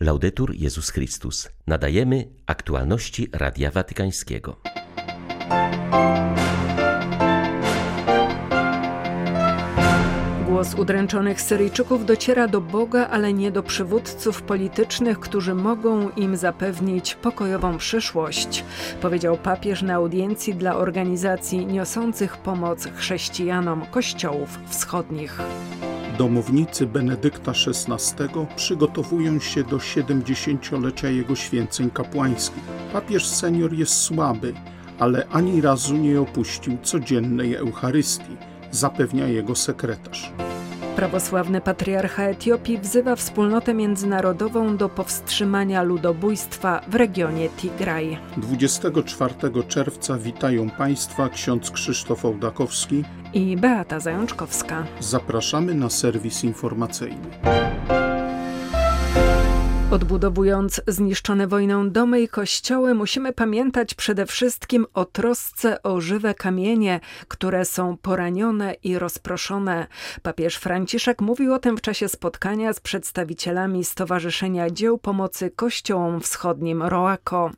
Laudetur Jezus Chrystus. Nadajemy aktualności Radia Watykańskiego. Głos udręczonych Syryjczyków dociera do Boga, ale nie do przywódców politycznych, którzy mogą im zapewnić pokojową przyszłość, powiedział papież na audiencji dla organizacji niosących pomoc chrześcijanom kościołów wschodnich. Domownicy Benedykta XVI przygotowują się do 70-lecia jego święceń kapłańskich. Papież senior jest słaby, ale ani razu nie opuścił codziennej Eucharystii, zapewnia jego sekretarz. Prawosławny patriarcha Etiopii wzywa wspólnotę międzynarodową do powstrzymania ludobójstwa w regionie Tigraj. 24 czerwca witają Państwa ksiądz Krzysztof Ołdakowski i Beata Zajączkowska. Zapraszamy na serwis informacyjny. Odbudowując zniszczone wojną domy i kościoły, musimy pamiętać przede wszystkim o trosce o żywe kamienie, które są poranione i rozproszone. Papież Franciszek mówił o tym w czasie spotkania z przedstawicielami Stowarzyszenia Dzieł Pomocy Kościołom Wschodnim Roako.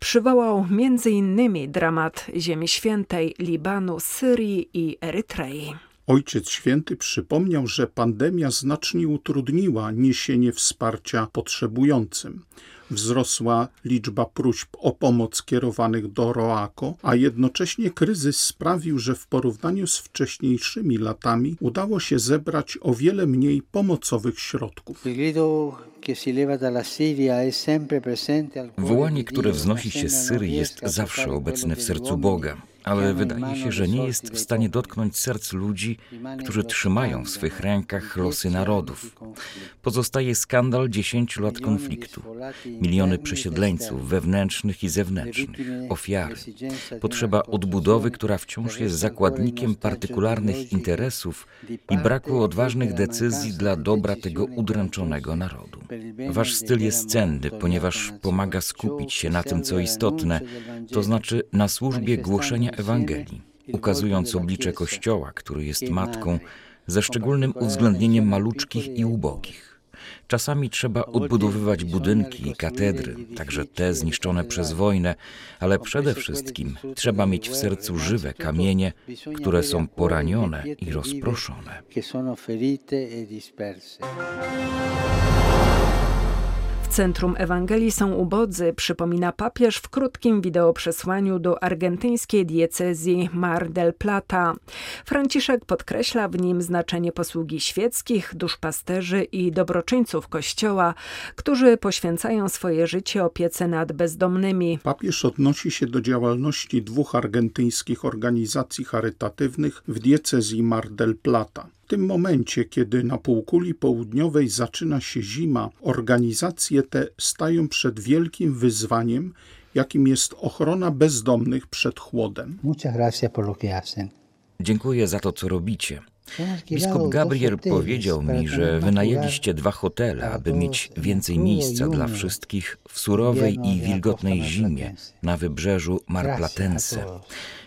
Przywołał m.in. dramat Ziemi Świętej, Libanu, Syrii i Erytrei. Ojciec Święty przypomniał, że pandemia znacznie utrudniła niesienie wsparcia potrzebującym. Wzrosła liczba próśb o pomoc kierowanych do Roako, a jednocześnie kryzys sprawił, że w porównaniu z wcześniejszymi latami udało się zebrać o wiele mniej pomocowych środków. Wołanie, które wznosi się z Syrii, jest zawsze obecne w sercu Boga ale wydaje się, że nie jest w stanie dotknąć serc ludzi, którzy trzymają w swych rękach losy narodów. Pozostaje skandal dziesięciu lat konfliktu, miliony przesiedleńców wewnętrznych i zewnętrznych, ofiary, potrzeba odbudowy, która wciąż jest zakładnikiem partykularnych interesów i braku odważnych decyzji dla dobra tego udręczonego narodu. Wasz styl jest cenny, ponieważ pomaga skupić się na tym, co istotne, to znaczy na służbie głoszenia Ewangelii, ukazując oblicze Kościoła, który jest matką, ze szczególnym uwzględnieniem maluczkich i ubogich. Czasami trzeba odbudowywać budynki i katedry, także te zniszczone przez wojnę, ale przede wszystkim trzeba mieć w sercu żywe kamienie, które są poranione i rozproszone. W centrum Ewangelii są ubodzy, przypomina papież w krótkim wideoprzesłaniu do argentyńskiej diecezji Mar del Plata. Franciszek podkreśla w nim znaczenie posługi świeckich, duszpasterzy i dobroczyńców Kościoła, którzy poświęcają swoje życie opiece nad bezdomnymi. Papież odnosi się do działalności dwóch argentyńskich organizacji charytatywnych w diecezji Mar del Plata. W tym momencie, kiedy na półkuli południowej zaczyna się zima, organizacje te stają przed wielkim wyzwaniem, jakim jest ochrona bezdomnych przed chłodem. Dziękuję za to, co robicie. Biskup Gabriel powiedział mi, że wynajęliście dwa hotele, aby mieć więcej miejsca dla wszystkich w surowej i wilgotnej zimie na wybrzeżu Mar Platense.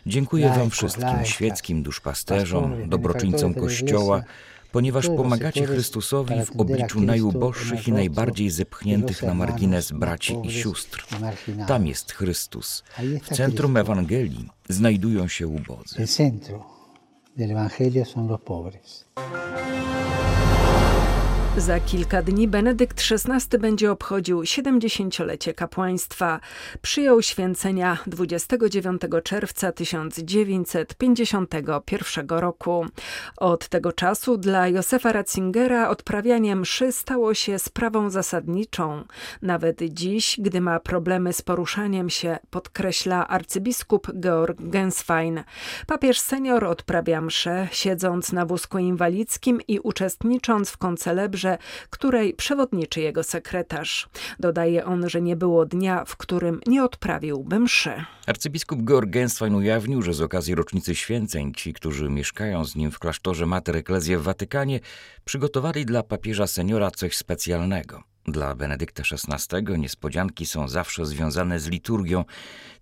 Dziękuję Wam wszystkim, świeckim duszpasterzom, dobroczyńcom Kościoła, ponieważ pomagacie Chrystusowi w obliczu najuboższych i najbardziej zepchniętych na margines braci i sióstr. Tam jest Chrystus. W centrum Ewangelii znajdują się ubodzy. Del Evangelio son los pobres. Za kilka dni Benedykt XVI będzie obchodził 70-lecie kapłaństwa. Przyjął święcenia 29 czerwca 1951 roku. Od tego czasu dla Józefa Ratzingera odprawianie mszy stało się sprawą zasadniczą. Nawet dziś, gdy ma problemy z poruszaniem się, podkreśla arcybiskup Georg Genswein. Papież senior odprawia mszę, siedząc na wózku inwalidzkim i uczestnicząc w koncelebrze której przewodniczy jego sekretarz. Dodaje on, że nie było dnia, w którym nie odprawiłby mszy. Arcybiskup Georg Genswein ujawnił, że z okazji rocznicy święceń ci, którzy mieszkają z nim w klasztorze Mater Ecclesiae w Watykanie, przygotowali dla papieża seniora coś specjalnego. Dla Benedykta XVI niespodzianki są zawsze związane z liturgią.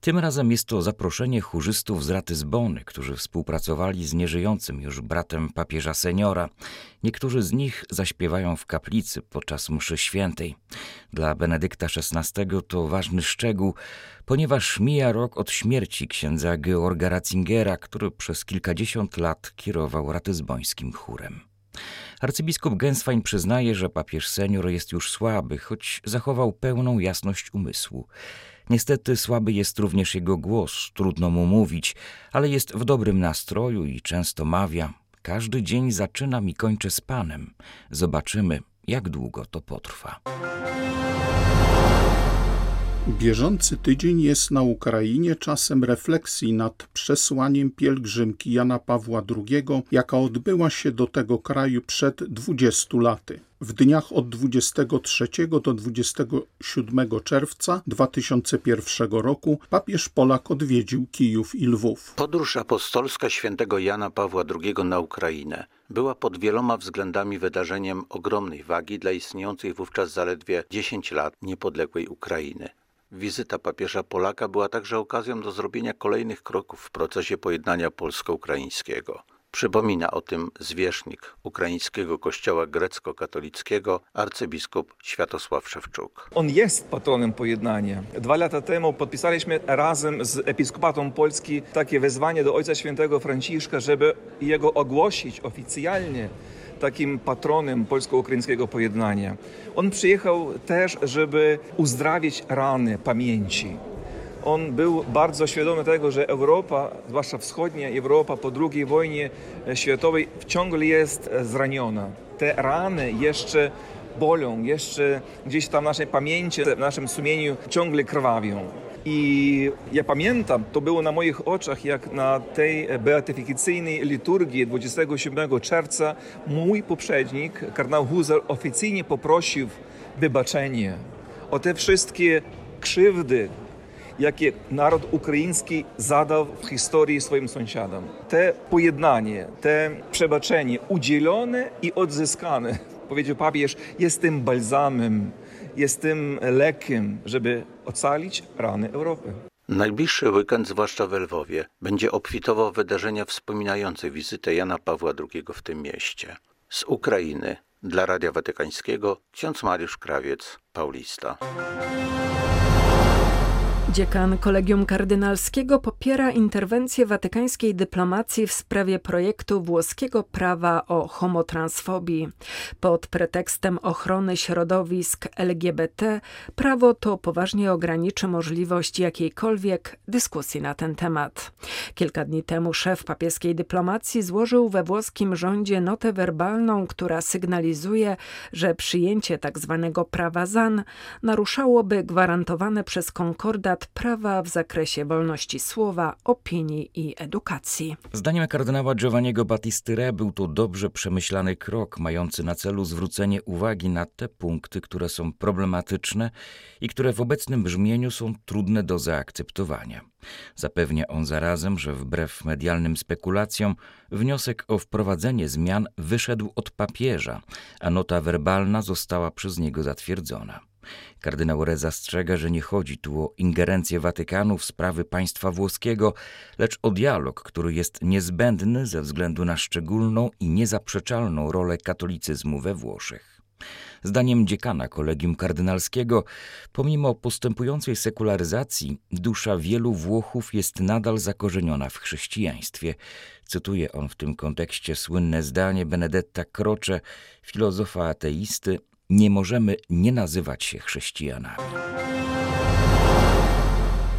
Tym razem jest to zaproszenie chórzystów z Ratyzbony, którzy współpracowali z nieżyjącym już bratem papieża seniora. Niektórzy z nich zaśpiewają w kaplicy podczas mszy świętej. Dla Benedykta XVI to ważny szczegół, ponieważ mija rok od śmierci księdza Georga Ratzingera, który przez kilkadziesiąt lat kierował ratyzbońskim chórem. Arcybiskup Genswein przyznaje, że papież senior jest już słaby, choć zachował pełną jasność umysłu. Niestety słaby jest również jego głos, trudno mu mówić, ale jest w dobrym nastroju i często mawia: Każdy dzień zaczynam i kończę z Panem. Zobaczymy, jak długo to potrwa. Bieżący tydzień jest na Ukrainie czasem refleksji nad przesłaniem pielgrzymki Jana Pawła II, jaka odbyła się do tego kraju przed 20 laty. W dniach od 23 do 27 czerwca 2001 roku papież Polak odwiedził Kijów i Lwów. Podróż apostolska świętego Jana Pawła II na Ukrainę była pod wieloma względami wydarzeniem ogromnej wagi dla istniejącej wówczas zaledwie 10 lat niepodległej Ukrainy. Wizyta papieża Polaka była także okazją do zrobienia kolejnych kroków w procesie pojednania polsko-ukraińskiego. Przypomina o tym zwierzchnik ukraińskiego kościoła grecko-katolickiego arcybiskup Światosław Szewczuk. On jest patronem pojednania. Dwa lata temu podpisaliśmy razem z Episkopatą Polski takie wezwanie do Ojca Świętego Franciszka, żeby jego ogłosić oficjalnie takim patronem polsko-ukraińskiego pojednania. On przyjechał też, żeby uzdrawić rany pamięci. On był bardzo świadomy tego, że Europa, zwłaszcza wschodnia Europa po II wojnie światowej ciągle jest zraniona. Te rany jeszcze bolą, jeszcze gdzieś tam w naszej pamięci, w naszym sumieniu ciągle krwawią. I ja pamiętam, to było na moich oczach, jak na tej beatyfikacyjnej liturgii 27 czerwca mój poprzednik, kardynał Huzar, oficjalnie poprosił wybaczenie o te wszystkie krzywdy, jakie naród ukraiński zadał w historii swoim sąsiadom. Te pojednanie, te przebaczenie udzielone i odzyskane, powiedział papież, jest tym balzamem, jest tym lekiem, żeby ocalić rany Europy. Najbliższy weekend, zwłaszcza w Lwowie, będzie obfitował wydarzenia wspominające wizytę Jana Pawła II w tym mieście. Z Ukrainy dla Radia Watykańskiego ksiądz Mariusz Krawiec, Paulista. Dziekan Kolegium Kardynalskiego popiera interwencję watykańskiej dyplomacji w sprawie projektu włoskiego prawa o homotransfobii. Pod pretekstem ochrony środowisk LGBT prawo to poważnie ograniczy możliwość jakiejkolwiek dyskusji na ten temat. Kilka dni temu szef papieskiej dyplomacji złożył we włoskim rządzie notę werbalną, która sygnalizuje, że przyjęcie tzw. Tak prawa ZAN naruszałoby gwarantowane przez konkordat prawa w zakresie wolności słowa, opinii i edukacji. Zdaniem kardynała Giovanniego Battistyre był to dobrze przemyślany krok, mający na celu zwrócenie uwagi na te punkty, które są problematyczne i które w obecnym brzmieniu są trudne do zaakceptowania. Zapewnia on zarazem, że wbrew medialnym spekulacjom wniosek o wprowadzenie zmian wyszedł od papieża, a nota werbalna została przez niego zatwierdzona. Kardynał Re zastrzega, że nie chodzi tu o ingerencję Watykanu w sprawy państwa włoskiego, lecz o dialog, który jest niezbędny ze względu na szczególną i niezaprzeczalną rolę katolicyzmu we Włoszech. Zdaniem dziekana kolegium kardynalskiego, pomimo postępującej sekularyzacji, dusza wielu Włochów jest nadal zakorzeniona w chrześcijaństwie. Cytuje on w tym kontekście słynne zdanie Benedetta Croce, filozofa ateisty, nie możemy nie nazywać się chrześcijanami.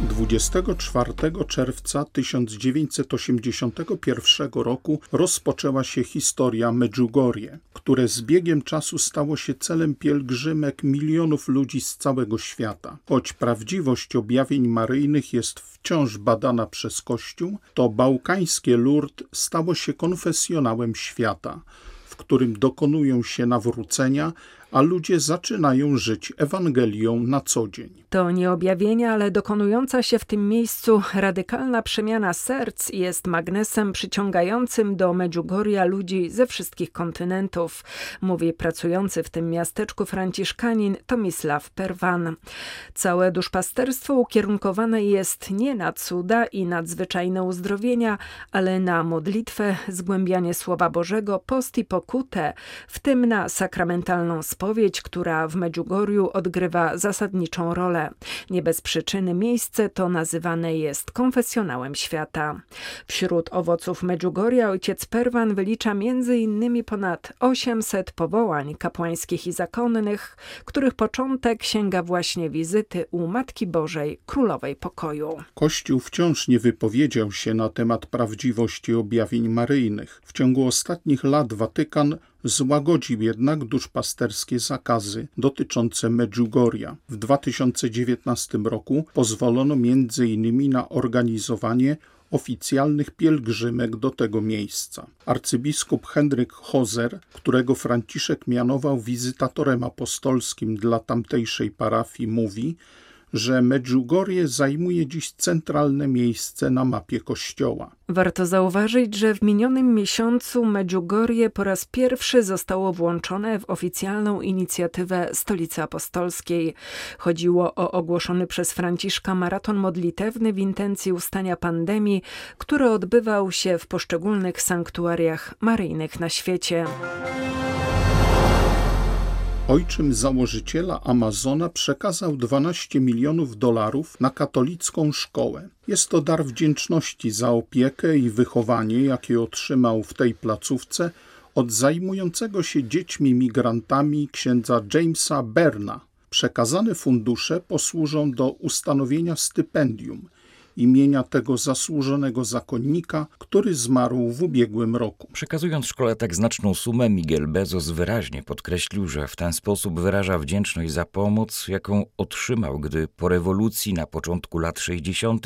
24 czerwca 1981 roku rozpoczęła się historia Medjugorje, które z biegiem czasu stało się celem pielgrzymek milionów ludzi z całego świata. Choć prawdziwość objawień maryjnych jest wciąż badana przez Kościół, to bałkańskie Lourdes stało się konfesjonałem świata, w którym dokonują się nawrócenia, a ludzie zaczynają żyć Ewangelią na co dzień. To nie objawienie, ale dokonująca się w tym miejscu radykalna przemiana serc jest magnesem przyciągającym do Medjugorja ludzi ze wszystkich kontynentów, mówi pracujący w tym miasteczku franciszkanin Tomisław Perwan. Całe duszpasterstwo ukierunkowane jest nie na cuda i nadzwyczajne uzdrowienia, ale na modlitwę, zgłębianie Słowa Bożego, post i pokutę, w tym na sakramentalną spowiedź, która w Medjugorju odgrywa zasadniczą rolę. Nie bez przyczyny miejsce to nazywane jest konfesjonałem świata. Wśród owoców Medjugorja ojciec Perwan wylicza innymi ponad 800 powołań kapłańskich i zakonnych, których początek sięga właśnie wizyty u Matki Bożej, Królowej Pokoju. Kościół wciąż nie wypowiedział się na temat prawdziwości objawień maryjnych. W ciągu ostatnich lat Watykan złagodził jednak duszpasterskie zakazy dotyczące Medjugorja. W 2019 roku pozwolono m.in. na organizowanie oficjalnych pielgrzymek do tego miejsca. Arcybiskup Henryk Hozer, którego Franciszek mianował wizytatorem apostolskim dla tamtejszej parafii, mówi, że Medjugorje zajmuje dziś centralne miejsce na mapie kościoła. Warto zauważyć, że w minionym miesiącu Medjugorje po raz pierwszy zostało włączone w oficjalną inicjatywę Stolicy Apostolskiej. Chodziło o ogłoszony przez Franciszka maraton modlitewny w intencji ustania pandemii, który odbywał się w poszczególnych sanktuariach maryjnych na świecie. Ojczym założyciela Amazona przekazał 12 milionów dolarów na katolicką szkołę. Jest to dar wdzięczności za opiekę i wychowanie, jakie otrzymał w tej placówce od zajmującego się dziećmi migrantami księdza Jamesa Berna. Przekazane fundusze posłużą do ustanowienia stypendium – imienia tego zasłużonego zakonnika, który zmarł w ubiegłym roku. Przekazując szkole tak znaczną sumę, Miguel Bezos wyraźnie podkreślił, że w ten sposób wyraża wdzięczność za pomoc, jaką otrzymał, gdy po rewolucji na początku lat 60.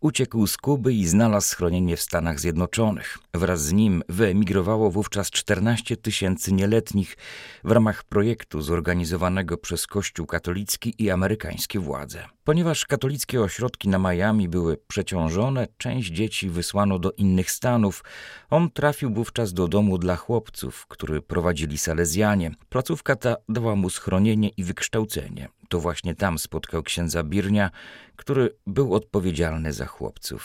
uciekł z Kuby i znalazł schronienie w Stanach Zjednoczonych. Wraz z nim wyemigrowało wówczas 14 tysięcy nieletnich w ramach projektu zorganizowanego przez Kościół katolicki i amerykańskie władze. Ponieważ katolickie ośrodki na Miami były przeciążone, część dzieci wysłano do innych stanów. On trafił wówczas do domu dla chłopców, który prowadzili Salezjanie. Placówka ta dała mu schronienie i wykształcenie. To właśnie tam spotkał księdza Birnia, który był odpowiedzialny za chłopców.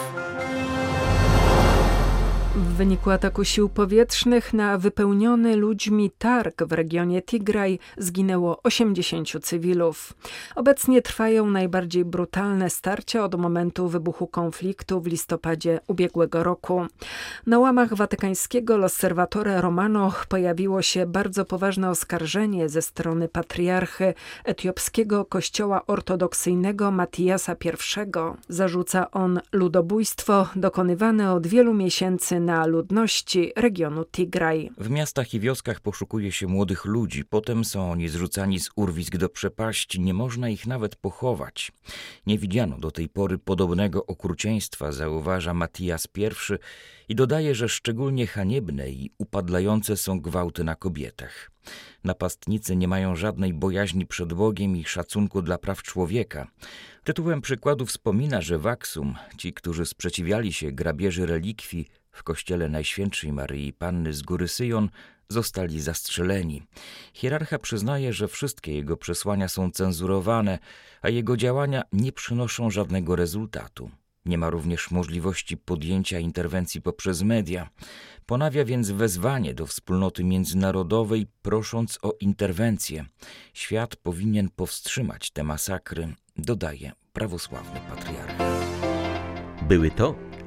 W wyniku ataku sił powietrznych na wypełniony ludźmi targ w regionie Tigraj zginęło 80 cywilów. Obecnie trwają najbardziej brutalne starcia od momentu wybuchu konfliktu w listopadzie ubiegłego roku. Na łamach watykańskiego L'Osservatore Romano pojawiło się bardzo poważne oskarżenie ze strony patriarchy etiopskiego kościoła ortodoksyjnego Matiasa I. Zarzuca on ludobójstwo dokonywane od wielu miesięcy na ludności regionu Tigraj. W miastach i wioskach poszukuje się młodych ludzi, potem są oni zrzucani z urwisk do przepaści, nie można ich nawet pochować. Nie widziano do tej pory podobnego okrucieństwa, zauważa Matias I i dodaje, że szczególnie haniebne i upadlające są gwałty na kobietach. Napastnicy nie mają żadnej bojaźni przed Bogiem i szacunku dla praw człowieka. Tytułem przykładu wspomina, że w Aksum ci, którzy sprzeciwiali się grabieży relikwii, w kościele Najświętszej Maryi Panny z Góry Syjon zostali zastrzeleni. Hierarcha przyznaje, że wszystkie jego przesłania są cenzurowane, a jego działania nie przynoszą żadnego rezultatu. Nie ma również możliwości podjęcia interwencji poprzez media. Ponawia więc wezwanie do wspólnoty międzynarodowej, prosząc o interwencję. Świat powinien powstrzymać te masakry, dodaje prawosławny patriarcha. Były to